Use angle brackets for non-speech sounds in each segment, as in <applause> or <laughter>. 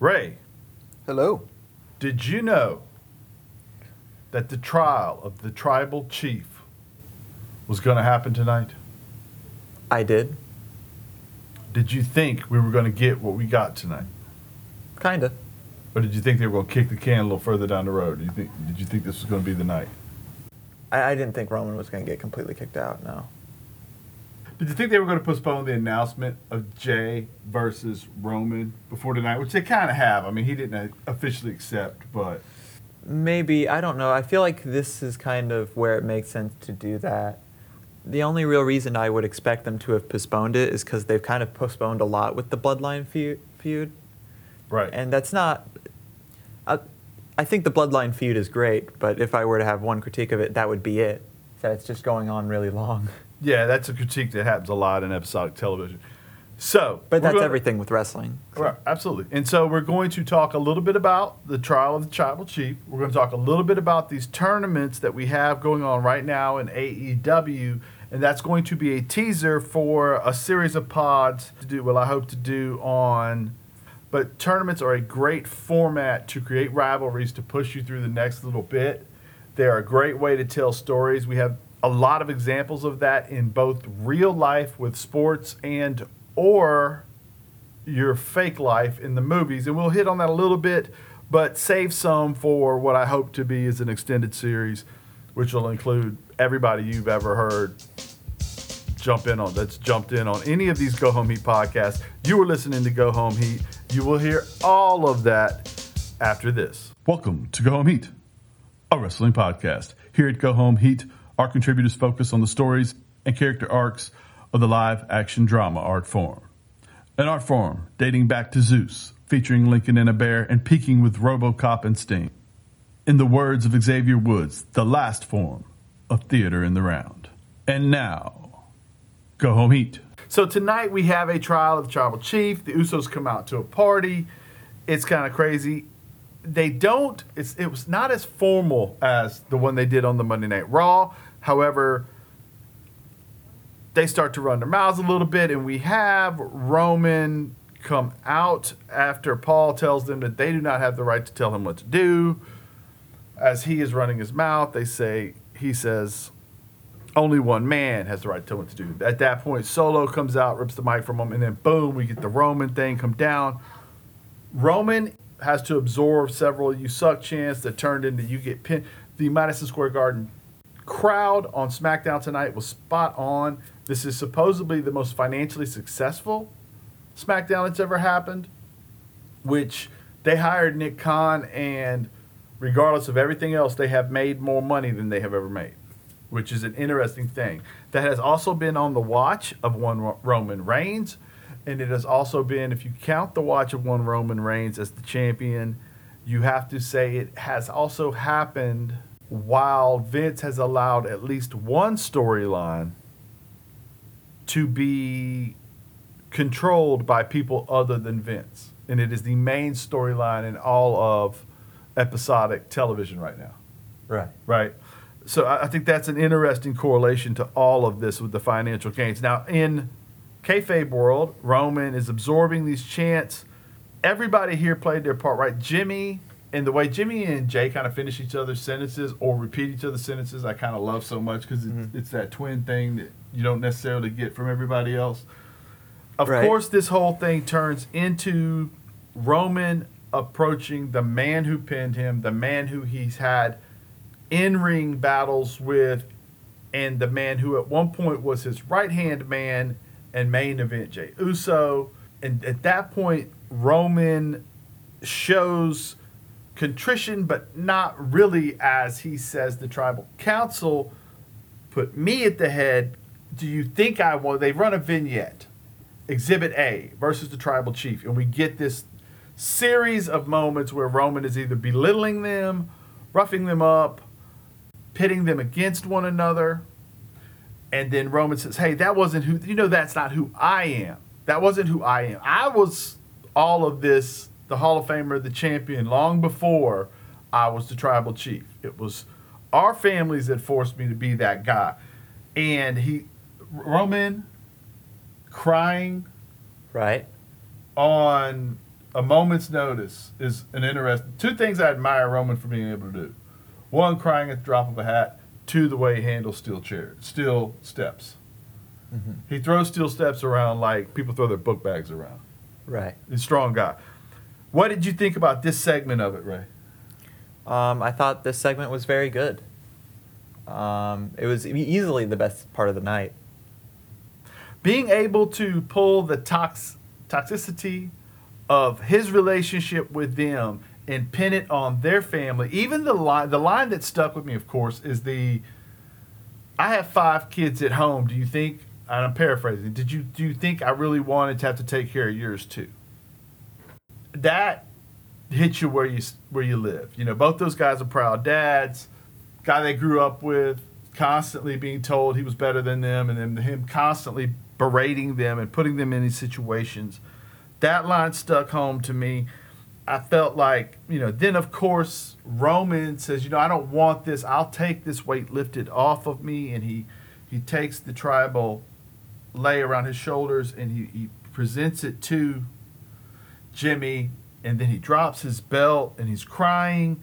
Rae, Hello. did you know that the trial of the tribal chief was going to happen tonight? I did. Did you think we were going to get what we got tonight? Kinda. Or did you think they were going to kick the can a little further down the road? Did you think, did you think this was going to be the night? I, I didn't think Roman was going to get completely kicked out. No. Did you think they were going to postpone the announcement of Jay versus Roman before tonight, which they kind of have? I mean, he didn't uh, officially accept, but Maybe I don't know. I feel like this is kind of where it makes sense to do that. The only real reason I would expect them to have postponed it is because they've kind of postponed a lot with the Bloodline feud, right. and that's not. I, I think the Bloodline feud is great, but if I were to have one critique of it, that would be it. That it's just going on really long. <laughs> yeah, that's a critique that happens a lot in episodic television. So, But that's gonna- everything with wrestling. Right, absolutely. And so we're going to talk a little bit about the trial of the tribal chief. We're going to talk a little bit about these tournaments that we have going on right now in AEW, and that's going to be a teaser for a series of pods to do. Well, I hope to do on. But tournaments are a great format to create rivalries to push you through the next little bit. They're a great way to tell stories. We have a lot of examples of that in both real life with sports and or your fake life in the movies, and we'll hit on that a little bit, but save some for what I hope to be is an extended series, which will include everybody you've ever heard jump in on that's jumped in on any of these Go Home Heat podcasts. You were listening to Go Home Heat. You will hear all of that after this. Welcome to Go Home Heat, a wrestling podcast. Here at Go Home Heat, our contributors focus on the stories and character arcs of the live action drama art form. An art form dating back to Zeus, featuring Lincoln and a bear and peaking with Robocop and Sting. In the words of Xavier Woods, the last form of theater in the round. And now, go home heat. So tonight we have a trial of the tribal chief. The Usos come out to a party. It's kind of crazy. They don't. It's it was not as formal as the one they did on the Monday Night Raw. However, they start to run their mouths a little bit, and we have Roman come out after Paul tells them that they do not have the right to tell him what to do. As he is running his mouth, they say he says only one man has the right to tell him what to do. At that point, Solo comes out, rips the mic from him, and then boom, we get the Roman thing come down. Roman has to absorb several "you suck" chants that turned into "you get pinned." The Madison Square Garden crowd on SmackDown tonight was spot on. This is supposedly the most financially successful SmackDown that's ever happened, which they hired Nick Khan, and regardless of everything else, they have made more money than they have ever made, which is an interesting thing. That has also been on the watch of one Roman Reigns, and it has also been, if you count the watch of one Roman Reigns as the champion, you have to say it has also happened while Vince has allowed at least one storyline to be controlled by people other than Vince. And it is the main storyline in all of episodic television right now. Right. Right. So I I think that's an interesting correlation to all of this with the financial gains. Now, in kayfabe world, Roman is absorbing these chants. Everybody here played their part, right? Jimmy and the way Jimmy and Jay kind of finish each other's sentences or repeat each other's sentences, I kind of love so much because it's, mm-hmm. it's that twin thing that you don't necessarily get from everybody else. Of Right. course, this whole thing turns into Roman approaching the man who pinned him, the man who he's had in ring battles with, and the man who at one point was his right hand man and main event Jay Uso. And at that point, Roman shows contrition, but not really as he says the tribal council put me at the head. Do you think I want? They run a vignette, Exhibit A versus the tribal chief, and we get this series of moments where Roman is either belittling them, roughing them up, pitting them against one another. And then Roman says, Hey, that wasn't who, you know, that's not who I am. That wasn't who I am. I was all of this, the Hall of Famer, the champion, long before I was the tribal chief. It was our families that forced me to be that guy. And he, Roman, crying Right. on a moment's notice is an interesting. Two things I admire Roman for being able to do: one, crying at the drop of a hat; two, the way he handles steel chair, steel steps. Mm-hmm. He throws steel steps around like people throw their book bags around. Right. He's a strong guy. What did you think about this segment of it, Rae? Um, I thought this segment was very good. Um, it was easily the best part of the night. being able to pull the tox- toxicity of his relationship with them and pin it on their family. Even the line, the line that stuck with me, of course, is the I have five kids at home. Do you think? And I'm paraphrasing. Did you do you think I really wanted to have to take care of yours too? That hits you where you where you live. You know, both those guys are proud dads. Guy they grew up with, constantly being told he was better than them, and then him constantly berating them and putting them in these situations. That line stuck home to me. I felt like, you know, then of course Roman says, you know, I don't want this. I'll take this weight lifted off of me, and he he takes the tribal lei around his shoulders and he, he presents it to Jimmy, and then he drops his belt and he's crying.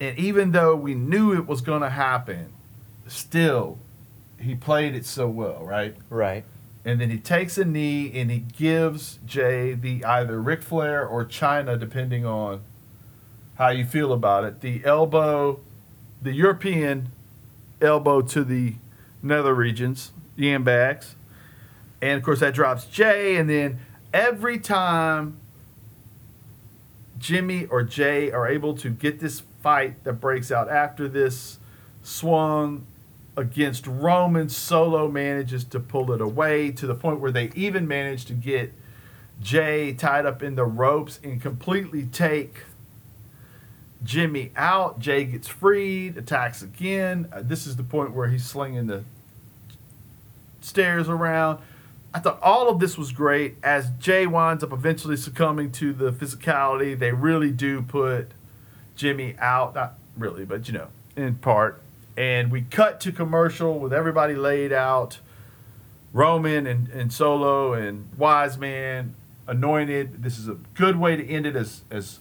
And even though we knew it was going to happen, still, he played it so well, right? Right. And then he takes a knee and he gives Jay the either Ric Flair or Chyna, depending on how you feel about it, the elbow, the European elbow to the nether regions, yam bags. And of course, that drops Jay. And then every time Jimmy or Jay are able to get this fight that breaks out after this swung against Roman, Solo manages to pull it away to the point where they even manage to get Jay tied up in the ropes and completely take Jimmy out. Jay gets freed, attacks again. Uh, this is the point where he's slinging the stairs around. I thought all of this was great. As Jay winds up eventually succumbing to the physicality, they really do put Jimmy out. Not really, but you know, in part. And we cut to commercial with everybody laid out. Roman and, and Solo and Wise Man anointed. This is a good way to end it as as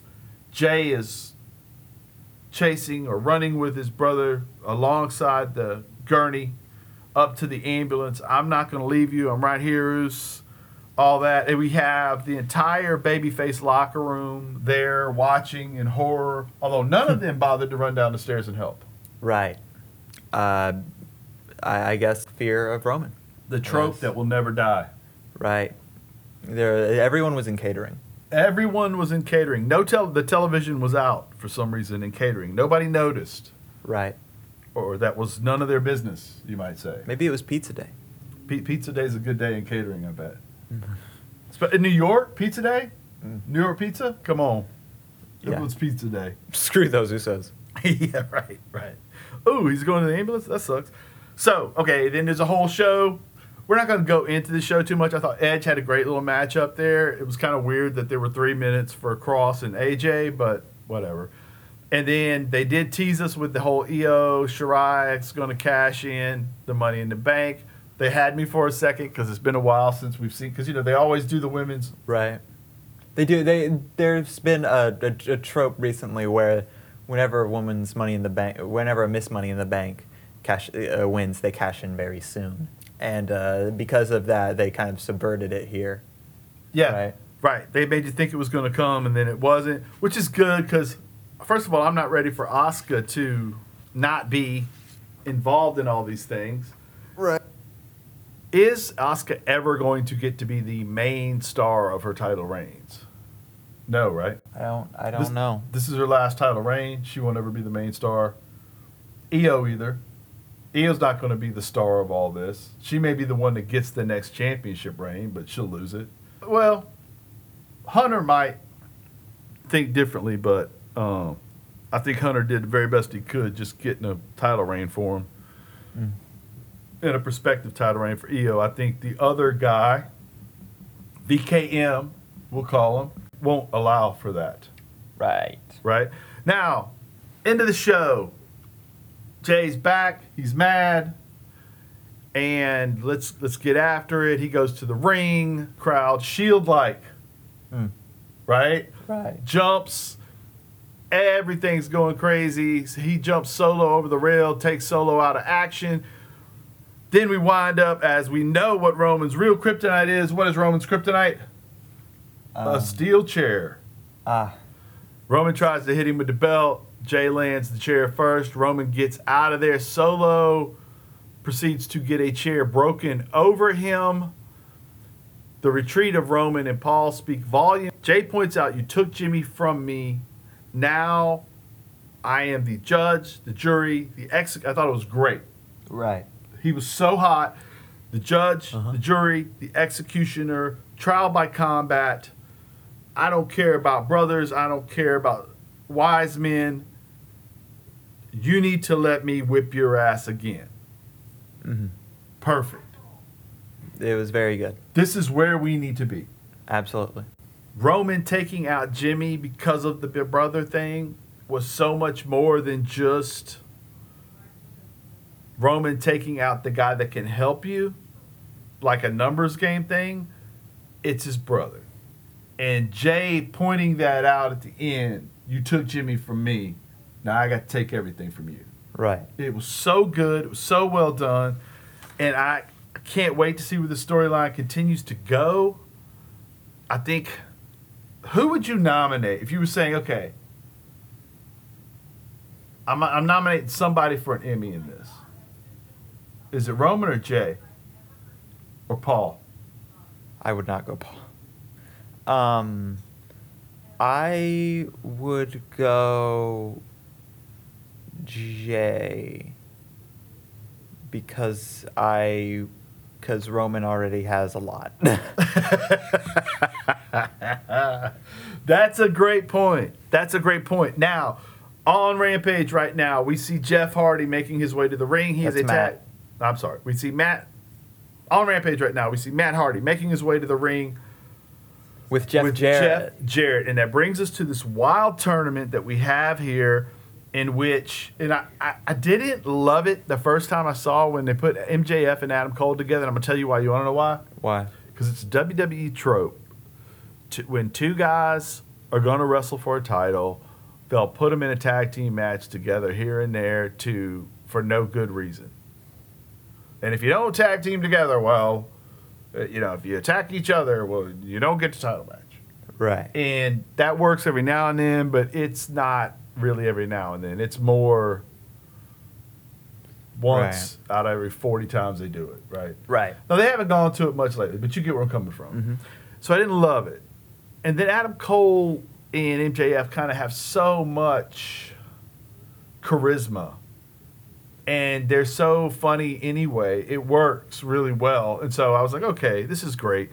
Jay is chasing or running with his brother alongside the gurney up to the ambulance. I'm not going to leave you. I'm right here. All that. And we have the entire babyface locker room there watching in horror, although none of them bothered to run down the stairs and help. Right. Uh, I, I guess fear of Roman. The trope Yes. that will never die. Right. There, everyone was in catering. Everyone was in catering. No tel- the television was out for some reason in catering. Nobody noticed, Right. Or that was none of their business, you might say. Maybe it was pizza day. P- pizza Day is a good day in catering, I bet. Sp- In New York, Pizza Day? Mm. New York Pizza? Come on. It Yeah. was Pizza Day. <laughs> Screw those Usos. <laughs> yeah, right, right. Oh, he's going to the ambulance? That sucks. So, okay, then there's a whole show. We're not going to go into the show too much. I thought Edge had a great little match up there. It was kind of weird that there were three minutes for Kross and AJ, but whatever. And then they did tease us with the whole Io Shirai's going to cash in the money in the bank. They had me for a second because it's been a while since we've seen, because, you know, they always do the women's Right. They do. They there's been a, a, a trope recently where whenever a woman's money in the bank, whenever a Miss Money in the Bank cash uh, wins, they cash in very soon, and uh, because of that, they kind of subverted it here. Yeah. Right. Right. They made you think it was going to come and then it wasn't, which is good because, first of all, I'm not ready for Asuka to not be involved in all these things. Right. Is Asuka ever going to get to be the main star of her title reigns? No, right? I don't. I don't This- know. This is her last title reign. She won't ever be the main star. Io either. Io's not going to be the star of all this. She may be the one that gets the next championship reign, but she'll lose it. Well, Hunter might think differently, but um, I think Hunter did the very best he could just getting a title reign for him. Mm. And a prospective title reign for Io. I think the other guy, VKM, we'll call him, won't allow for that Right. right? Now, into the show. Jay's back. He's mad. And let's let's get after it. He goes to the ring. Crowd shield like. Mm. right? Right. Jumps, everything's going crazy. He jumps solo over the rail, takes solo out of action. Then we wind up as we know what Roman's real kryptonite is. What is Roman's kryptonite? Um, a steel chair. ah, Roman tries to hit him with the belt. Jay lands the chair first. Roman gets out of there solo, proceeds to get a chair broken over him. The retreat of Roman and Paul speak volume. Jay points out, You took Jimmy from me. Now I am the judge, the jury, the ex. I thought it was great. right. He was so hot. The judge, Uh-huh. the jury, the executioner, trial by combat. I don't care about brothers. I don't care about wise men. You need to let me whip your ass again. Mm-hmm. Perfect. It was very good. This is where we need to be. Absolutely. Roman taking out Jimmy because of the big brother thing was so much more than just Roman taking out the guy that can help you, like a numbers game thing. It's his brother. And Jay pointing that out at the end, you took Jimmy from me. Now I got to take everything from you. Right. It was so good. It was so well done. And I can't wait to see where the storyline continues to go. I think, who would you nominate if you were saying, okay, I'm, I'm nominating somebody for an Emmy in this? Is it Roman or Jay? Or Paul? I would not go Paul. Um, I would go Jay because I because Roman already has a lot. <laughs> That's a great point. That's a great point. Now, on Rampage right now, we see Jeff Hardy making his way to the ring. He is That's attacked. I'm sorry. We see Matt on Rampage right now. We see Matt Hardy making his way to the ring With Jeff with Jarrett. Jeff Jarrett, and that brings us to this wild tournament that we have here, in which, and I, I, I didn't love it the first time I saw when they put MJF and Adam Cole together. And I'm gonna tell you why. You want to know why? Why? because it's a WWE trope. To, when two guys are going to wrestle for a title, they'll put them in a tag team match together here and there to for no good reason. And if you don't tag team together, well, uh, you know, if you attack each other, well, you don't get the title match. Right. And that works every now and then, but it's not really every now and then. It's more once out of every 40 times they do it, right? Right. Now they haven't gone to it much lately, but you get where I'm coming from. Mhm. So I didn't love it. And then Adam Cole and MJF kind of have so much charisma. And they're so funny anyway. It works really well. And so I was like, okay, this is great.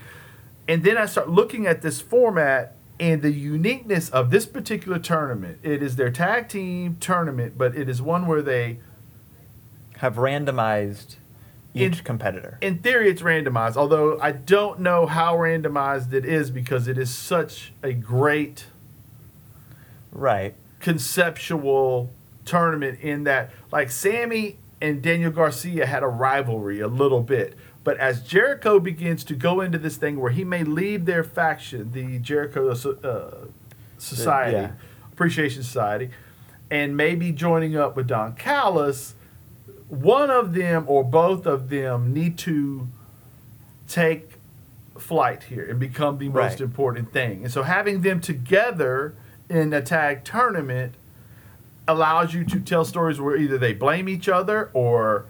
And then I start looking at this format and the uniqueness of this particular tournament. It is their tag team tournament, but it is one where they Have randomized each In- competitor. in theory it's randomized although i don't know how randomized it is because it is such a great right. conceptual tournament in that like sammy and daniel garcia had a rivalry a little bit but as jericho begins to go into this thing where he may leave their faction the jericho uh, society yeah. appreciation society and maybe joining up with don callis one of them or both of them need to take flight here and become the most important thing. And so having them together in a tag tournament allows you to tell stories where either they blame each other or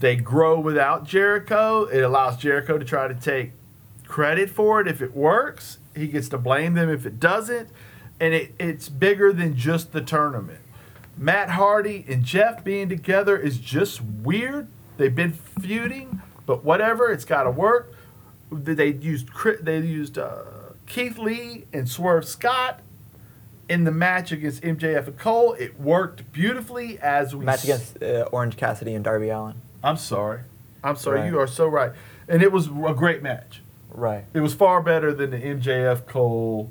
they grow without Jericho. It allows Jericho to try to take credit for it if it works. He gets to blame them if it doesn't. And it, it's bigger than just the tournament. Matt Hardy and Jeff being together is just weird. They've been feuding, but whatever, it's got to work. They used they used uh, Keith Lee and Swerve Scott in the match against MJF and Cole. It worked beautifully as we Match against uh, Orange Cassidy and Darby Allin. I'm sorry, I'm sorry. Right. You are so right, and it was a great match. Right. It was far better than the MJF Cole.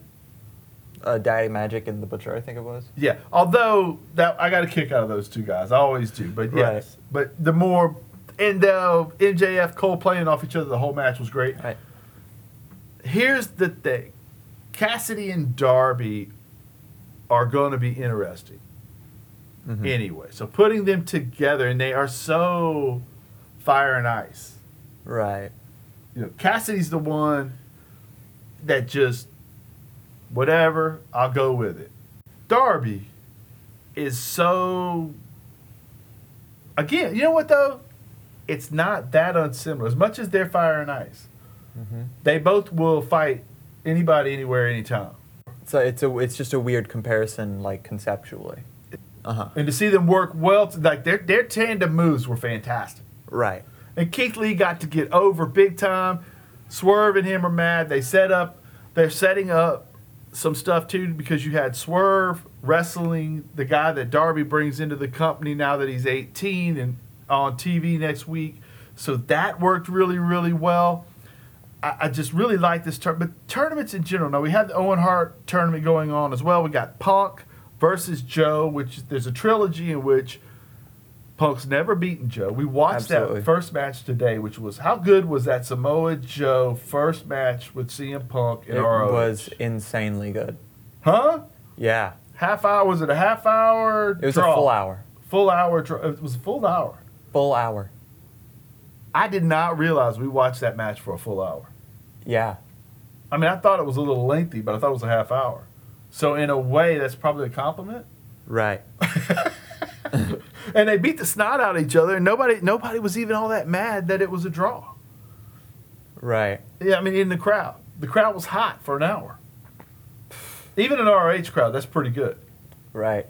Uh, Daddy Magic and the Butcher, I think it was. Yeah, although that I got a kick out of those two guys, I always do. But yes, Right. but the more and the MJF Cole playing off each other the whole match was great. Right. Here's the thing: Cassidy and Darby are going to be interesting Mhm. anyway. So putting them together, and they are so fire and ice. Right. You know, Cassidy's the one that just whatever, I'll go with it. Darby is so again, you know what though? It's not that unsimilar. As much as they're fire and ice, hmm they both will fight anybody, anywhere, anytime. So it's a it's just a weird comparison, like conceptually. Uh huh. And to see them work well, like their their tandem moves were fantastic. Right. And Keith Lee got to get over big time. Swerve and him are mad. They set up, they're setting up some stuff too because you had Swerve wrestling the guy that Darby brings into the company now that he's 18 and on TV next week. So that worked really, really well. I, I just really like this tournament. But tournaments in general. Now we have the Owen Hart tournament going on as well. We got Punk versus Joe, which there's a trilogy in which Punk's never beaten Joe. We watched Absolutely. that first match today, which was how good was that Samoa Joe first match with CM Punk in It ROH? was insanely good. huh? Yeah. Half hour? Was it a half hour? It was draw? a full hour. Full hour. Draw. It was a full hour. Full hour. I did not realize we watched that match for a full hour. Yeah. I mean, I thought it was a little lengthy, but I thought it was a half hour. So in a way, that's probably a compliment. Right. <laughs> and they beat the snot out of each other, and nobody nobody was even all that mad that it was a draw. Right. Yeah, I mean, in the crowd, the crowd was hot for an hour. Even an RH crowd, that's pretty good. Right.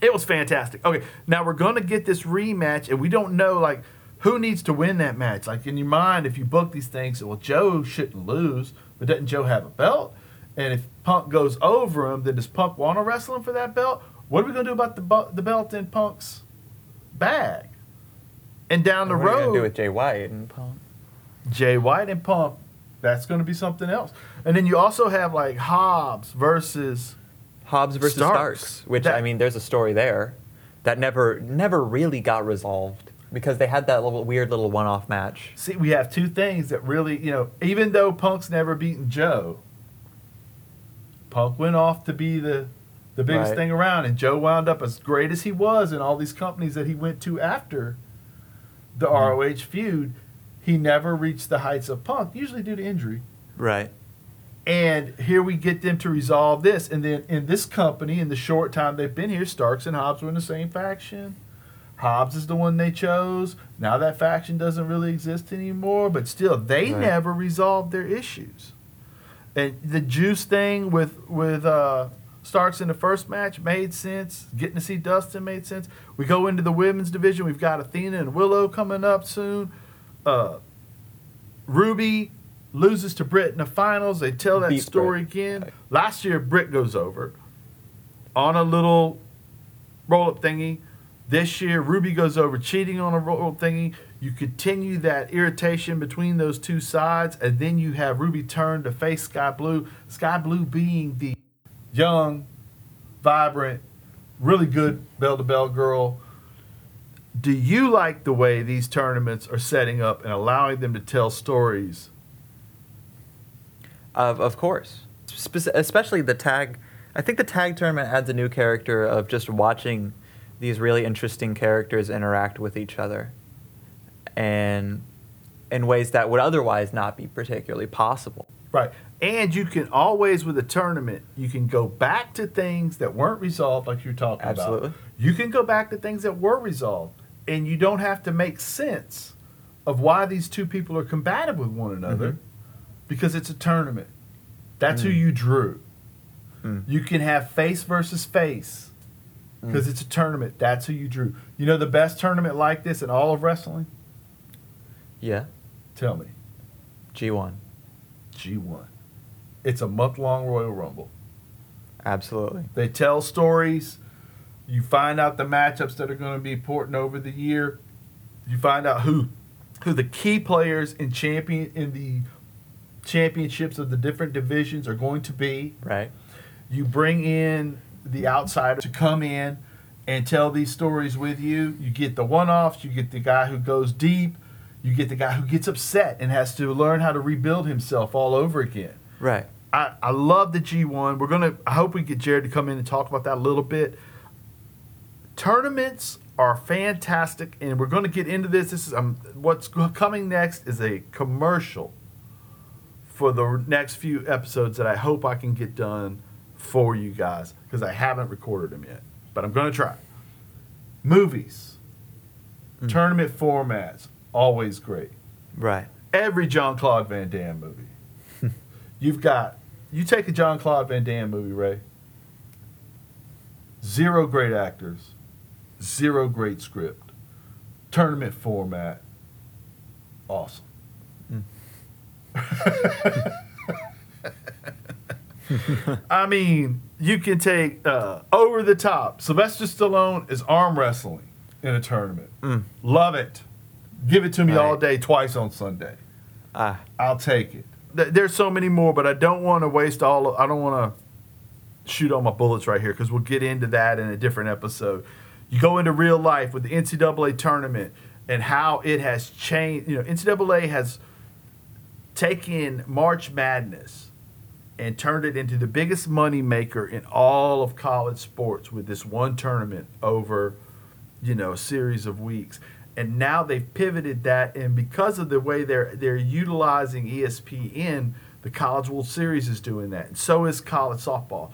It was fantastic. Okay, now we're gonna get this rematch, and we don't know like who needs to win that match. Like in your mind, if you book these things, well, Joe shouldn't lose, but doesn't Joe have a belt? And if Punk goes over him, then does Punk want to wrestle him for that belt? What are we gonna do about the bu- the belt in Punk's bag? And down the what are you road, gonna do with Jay White and Punk? Jay White and Punk, that's going to be something else. And then you also have like Hobbs versus Hobbs versus Starks. Starks, which That- I mean, there's a story there that never never really got resolved because they had that little weird little one-off match. See, we have two things that really, you know, even though Punk's never beaten Joe, Punk went off to be the the biggest Right. thing around, and Joe wound up as great as he was in all these companies that he went to after the Mm-hmm. ROH feud. He never reached the heights of Punk, usually due to injury. Right. And here we get them to resolve this. And then in this company, in the short time they've been here, Starks and Hobbs were in the same faction. Hobbs is the one they chose. Now that faction doesn't really exist anymore, but still, they Right. never resolved their issues. And the juice thing with with uh, Starks in the first match made sense. Getting to see Dustin made sense. We go into the women's division. We've got Athena and Willow coming up soon. Uh, Ruby loses to Britt in the finals. They tell that Beats story Britt. again. Last year, Britt goes over on a little roll up thingy. This year, Ruby goes over cheating on a roll up thingy. You continue that irritation between those two sides, and then you have Ruby turn to face Skye Blue. Skye Blue being the young, vibrant, really good bell to bell girl. Do you like the way these tournaments are setting up and allowing them to tell stories? Of of course, Spec- especially the tag. I think the tag tournament adds a new character of just watching these really interesting characters interact with each other, and in ways that would otherwise not be particularly possible. Right. And you can always, with a tournament, you can go back to things that weren't resolved, like you're talking Absolutely. about. Absolutely. You can go back to things that were resolved, and you don't have to make sense of why these two people are combative with one another Mhm. because it's a tournament. That's who Mm. you drew. Mm. You can have face versus face because Mm. it's a tournament. That's who you drew. You know the best tournament like this in all of wrestling? Yeah, Tell me. G one, G1. It's a month long Royal Rumble. absolutely. They tell stories. You find out the matchups that are going to be important over the year. You find out who who the key players in champion in the championships of the different divisions are going to be. Right. You bring in the outsider to come in and tell these stories with you. You get the one-offs, you get the guy who goes deep, you get the guy who gets upset and has to learn how to rebuild himself all over again. Right. I, I love the G1. We're gonna. I hope we get Jared to come in and talk about that a little bit. Tournaments are fantastic, and we're going to get into this. This is um, what's coming next is a commercial for the next few episodes that I hope I can get done for you guys because I haven't recorded them yet, but I'm going to try. Movies, tournament formats, always great. Right. Every John Claude Van Damme movie, <laughs> you've got. You take a John Claude Van Damme movie, Rae. Zero great actors, zero great script, tournament format, awesome. <laughs> I mean, you can take uh, over the top. Sylvester Stallone is arm wrestling in a tournament. Love it. Give it to me all Right. day, twice on Sunday. Ah. I'll take it. There's so many more, but I don't want to waste all. Of, I don't want to shoot all my bullets right here because we'll get into that in a different episode. You go into real life with the NCAA tournament and how it has changed. You know, NCAA has taken March Madness and turned it into the biggest money maker in all of college sports with this one tournament over, you know, a series of weeks. And now they've pivoted that, and because of the way they're they're utilizing ESPN, the College World Series is doing that, and so is college softball.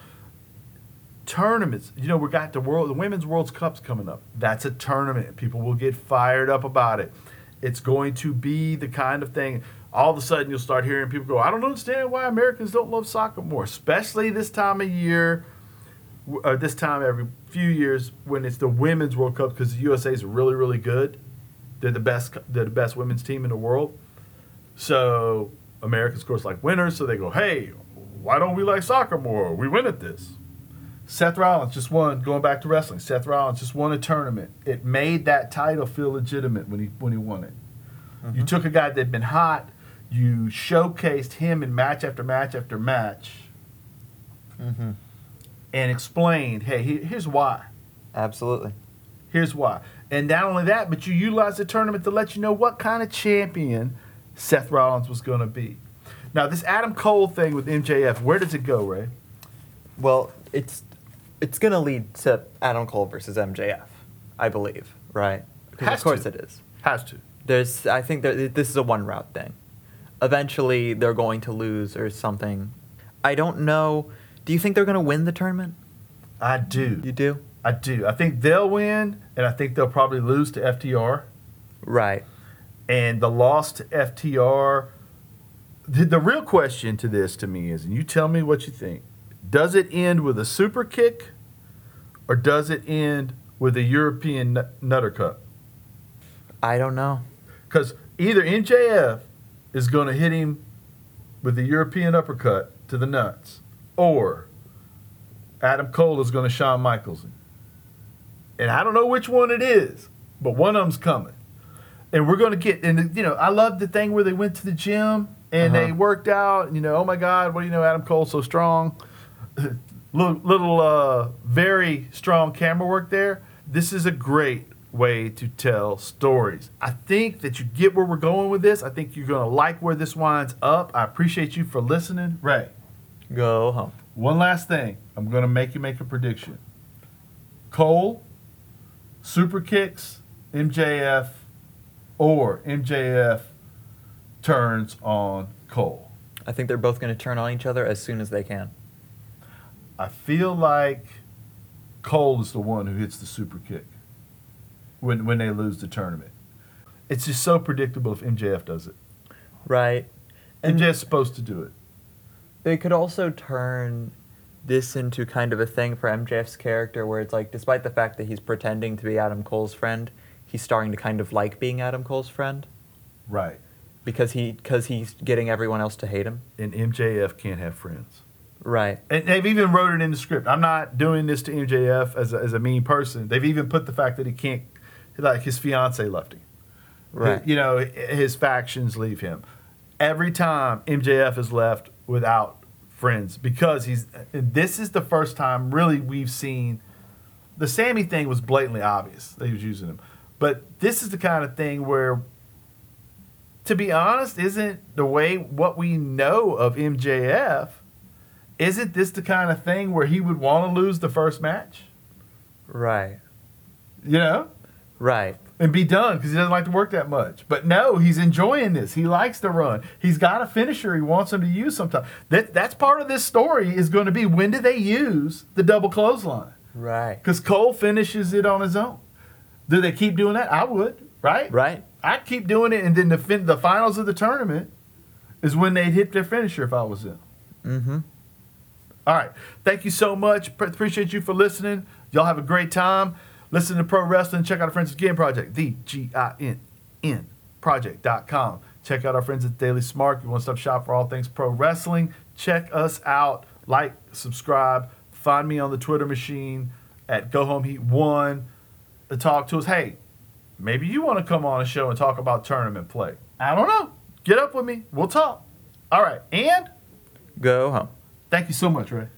Tournaments, you know, we got the world, the Women's World Cup's coming up. That's a tournament. People will get fired up about it. It's going to be the kind of thing. All of a sudden, you'll start hearing people go, "I don't understand why Americans don't love soccer more, especially this time of year." w- uh, this time every few years when it's the women's World Cup because the USA is really really good. They're the best. They're the best women's team in the world. So America scores like winners. So they go, hey, why don't we like soccer more? We win at this. Seth Rollins just won. Going back to wrestling, Seth Rollins just won a tournament. It made that title feel legitimate when he when he won it. You took a guy that'd been hot. You showcased him in match after match after match Mm-hmm. and explained, hey, he- here's why. Absolutely. Here's why. And not only that, but you utilized the tournament to let you know what kind of champion Seth Rollins was going to be. Now, this Adam Cole thing with MJF, where does it go, Rae? Well, it's it's gonna lead to Adam Cole versus MJF, I believe, right? of course to. it is. Has to. There's, I think that this is a one route thing. Eventually, they're going to lose or something. I don't know. Do you think they're gonna win the tournament? I do. You do. I do. I think they'll win, and I think they'll probably lose to FTR. Right. And the loss to FTR, the, the real question to this to me is, and you tell me what you think, does it end with a super kick or does it end with a European nut- nutter cup? I don't know. Because either MJF is going to hit him with the European uppercut to the nuts, or Adam Cole is going to Shawn Michaels him. And I don't know which one it is, but one of them's coming. And we're going to get, and you know, I love the thing where they went to the gym and they Uh-huh. worked out. And, you know, oh my God, what do you know? Adam Cole's so strong. <laughs> little, little uh, very strong camera work there. This is a great way to tell stories. I think that you get where we're going with this. I think you're going to like where this winds up. I appreciate you for listening. Rae, Go home. one last thing. I'm going to make you make a prediction. Cole, super kicks, MJF, or MJF turns on Cole. I think they're both gonna turn on each other as soon as they can. I feel like Cole is the one who hits the super kick when when they lose the tournament. It's just so predictable if MJF does it. Right. And MJF's supposed to do it. they could also turn this into kind of a thing for MJF's character where it's like despite the fact that he's pretending to be Adam Cole's friend, he's starting to kind of like being Adam Cole's friend Right. because he cuz he's getting everyone else to hate him. And MJF can't have friends. Right. And they've even wrote it in the script. I'm not doing this to MJF as a, as a mean person. They've even put the fact that he can't, like his fiance left him. Right. You know, his factions leave him. Every time MJF is left without friends because he's. This is the first time really we've seen. The Sammy thing was blatantly obvious that he was using him, but this is the kind of thing where, to be honest, isn't the way what we know of MJF. isn't this the kind of thing where he would want to lose the first match? Right. You know? Right. And be done because he doesn't like to work that much. But no, he's enjoying this. He likes to run. He's got a finisher he wants him to use sometimes. That that's part of this story is going to be when do they use the double clothesline? Right. Because Cole finishes it on his own. Do they keep doing that? I would, right? Right. I'd keep doing it, and then the fin- the finals of the tournament is when they'd hit their finisher if I was them. Mm-hmm. All right. Thank you so much. Pre- appreciate you for listening. Y'all have a great time. Listen to Pro Wrestling. Check out our friends at Gin Project, the G I N N Project.com. Check out our friends at Daily Smart, You want to stop shop for all things pro wrestling. Check us out. Like, subscribe. Find me on the Twitter machine at Go Home Heat One to talk to us. Hey, maybe you want to come on a show and talk about tournament play. I don't know. Get up with me. We'll talk. All right. And Go home. thank you so much, Rae.